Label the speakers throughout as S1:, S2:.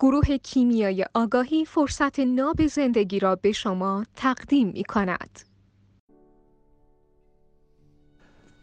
S1: گروه کیمیای آگاهی فرصت ناب زندگی را به شما تقدیم می کند.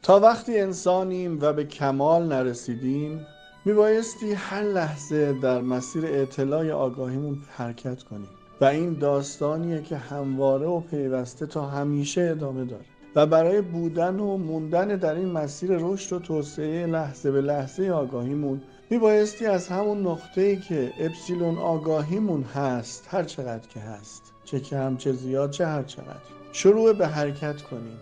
S2: تا وقتی انسانیم و به کمال نرسیدیم میبایستی هر لحظه در مسیر اطلاع آگاهیمون حرکت کنیم و این داستانیه که همواره و پیوسته تا همیشه ادامه داره و برای بودن و موندن در این مسیر رشد و توسعه لحظه به لحظه آگاهیمون میبایستی از همون نقطه ای که اپسیلون آگاهیمون هست هر چقدر که هست. چه کم چه زیاد چه هر چقدر. شروع به حرکت کنیم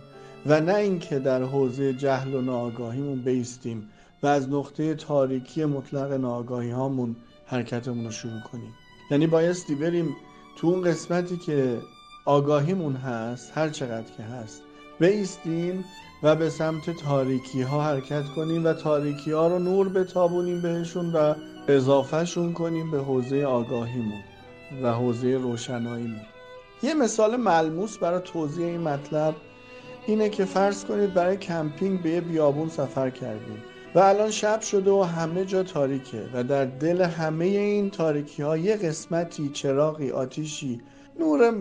S2: و نه اینکه در حوزه جهل و ناآگاهیمون بیستیم و از نقطه تاریکی مطلق ناآگاهی هامون حرکتمون رو شروع کنیم. یعنی بایستی بریم تو اون قسمتی که آگاهیمون هست هر چقدر که هست بیستیم و به سمت تاریکی ها حرکت کنیم و تاریکی ها رو نور بتابونیم بهشون و اضافهشون کنیم به حوزه آگاهیمون و حوزه روشناییمون. یه مثال ملموس برای توضیح این مطلب اینه که فرض کنید برای کمپینگ به یه بیابون سفر کردیم و الان شب شده و همه جا تاریکه و در دل همه این تاریکی ها یه قسمتی چراغی آتیشی نور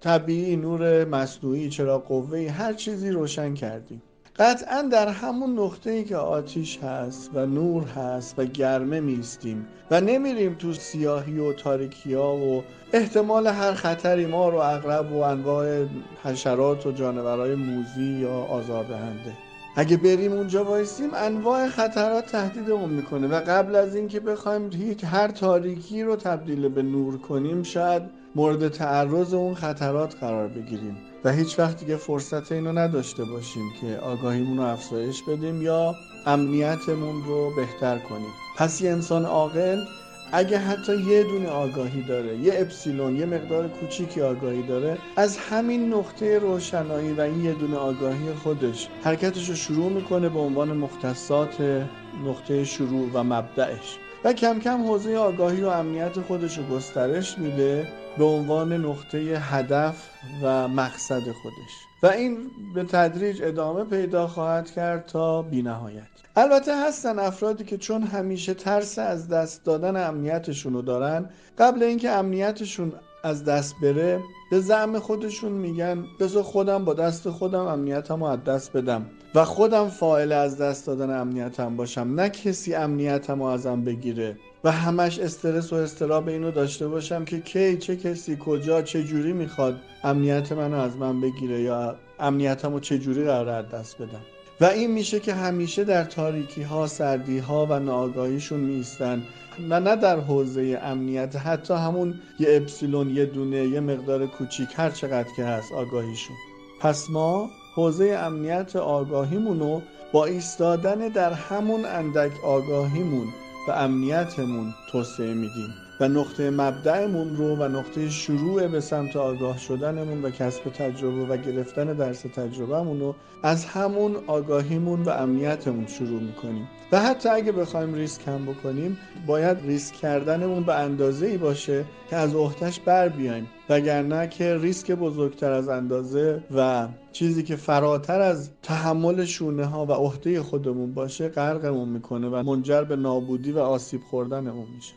S2: طبیعی نور مصنوعی چراغ قوه هر چیزی روشن کردیم. قطعا در همون نقطه ای که آتیش هست و نور هست و گرمه میستیم و نمیریم تو سیاهی و تاریکی ها و احتمال هر خطری ما رو اغرب و انواع حشرات و جانورهای موزی یا آزاردهنده. اگه بریم اونجا وایسیم انواع خطرات تهدیدمون می‌کنه و قبل از اینکه بخوایم هیچ هر تاریکی رو تبدیل به نور کنیم شاید مورد تعرض اون خطرات قرار بگیریم و هیچ وقت دیگه فرصت اینو نداشته باشیم که آگاهیمون رو افزایش بدیم یا امنیتمون رو بهتر کنیم. پس یه انسان عاقل اگه حتی یه دونه آگاهی داره یه اپسیلون یه مقدار کوچیکی آگاهی داره از همین نقطه روشنایی و این یه دونه آگاهی خودش حرکتش رو شروع می‌کنه به عنوان مختصات نقطه شروع و مبدعش و کم کم حوزه آگاهی و امنیت خودش رو گسترش میده به عنوان نقطه هدف و مقصد خودش. و این به تدریج ادامه پیدا خواهد کرد تا بینهایت. البته هستن افرادی که چون همیشه ترس از دست دادن امنیتشون رو دارن قبل اینکه امنیتشون از دست بره به زعم خودشون میگن بذار خودم با دست خودم امنیتم رو از دست بدم. و خودم فاعل از دست دادن امنیتم باشم. نه کسی امنیتم رو ازم بگیره و همش استرس و استراب اینو داشته باشم که کی چه کسی کجا چه جوری می‌خواد امنیت منو از من بگیره یا امنیتم رو چه جوری قرار دست بدم. و این میشه که همیشه در تاریکی ها سردی ها و ناآگاهیشون میستن و نه در حوزه امنیت حتی همون یه اپسیلون یه دونه یه مقدار کوچیک هر چقدر که هست آگاهیشون. پس ما حوزه امنیت آگاهیمون رو با ایستادن در همون اندک آگاهیمون و امنیتمون توسعه میدیم. و نقطه مبدعمون رو و نقطه شروع به سمت آگاه شدنمون و کسب تجربه و گرفتن درس تجربهمون رو از همون آگاهیمون و امنیتمون شروع می‌کنیم. و حتی اگه بخوایم ریسک هم بکنیم باید ریسک کردنمون به اندازه ای باشه که از احتش بر بیایم. وگرنه که ریسک بزرگتر از اندازه و چیزی که فراتر از تحمل شونه ها و عهده خودمون باشه غرقمون می‌کنه و منجر به نابودی و آسیب خوردنمون میشه.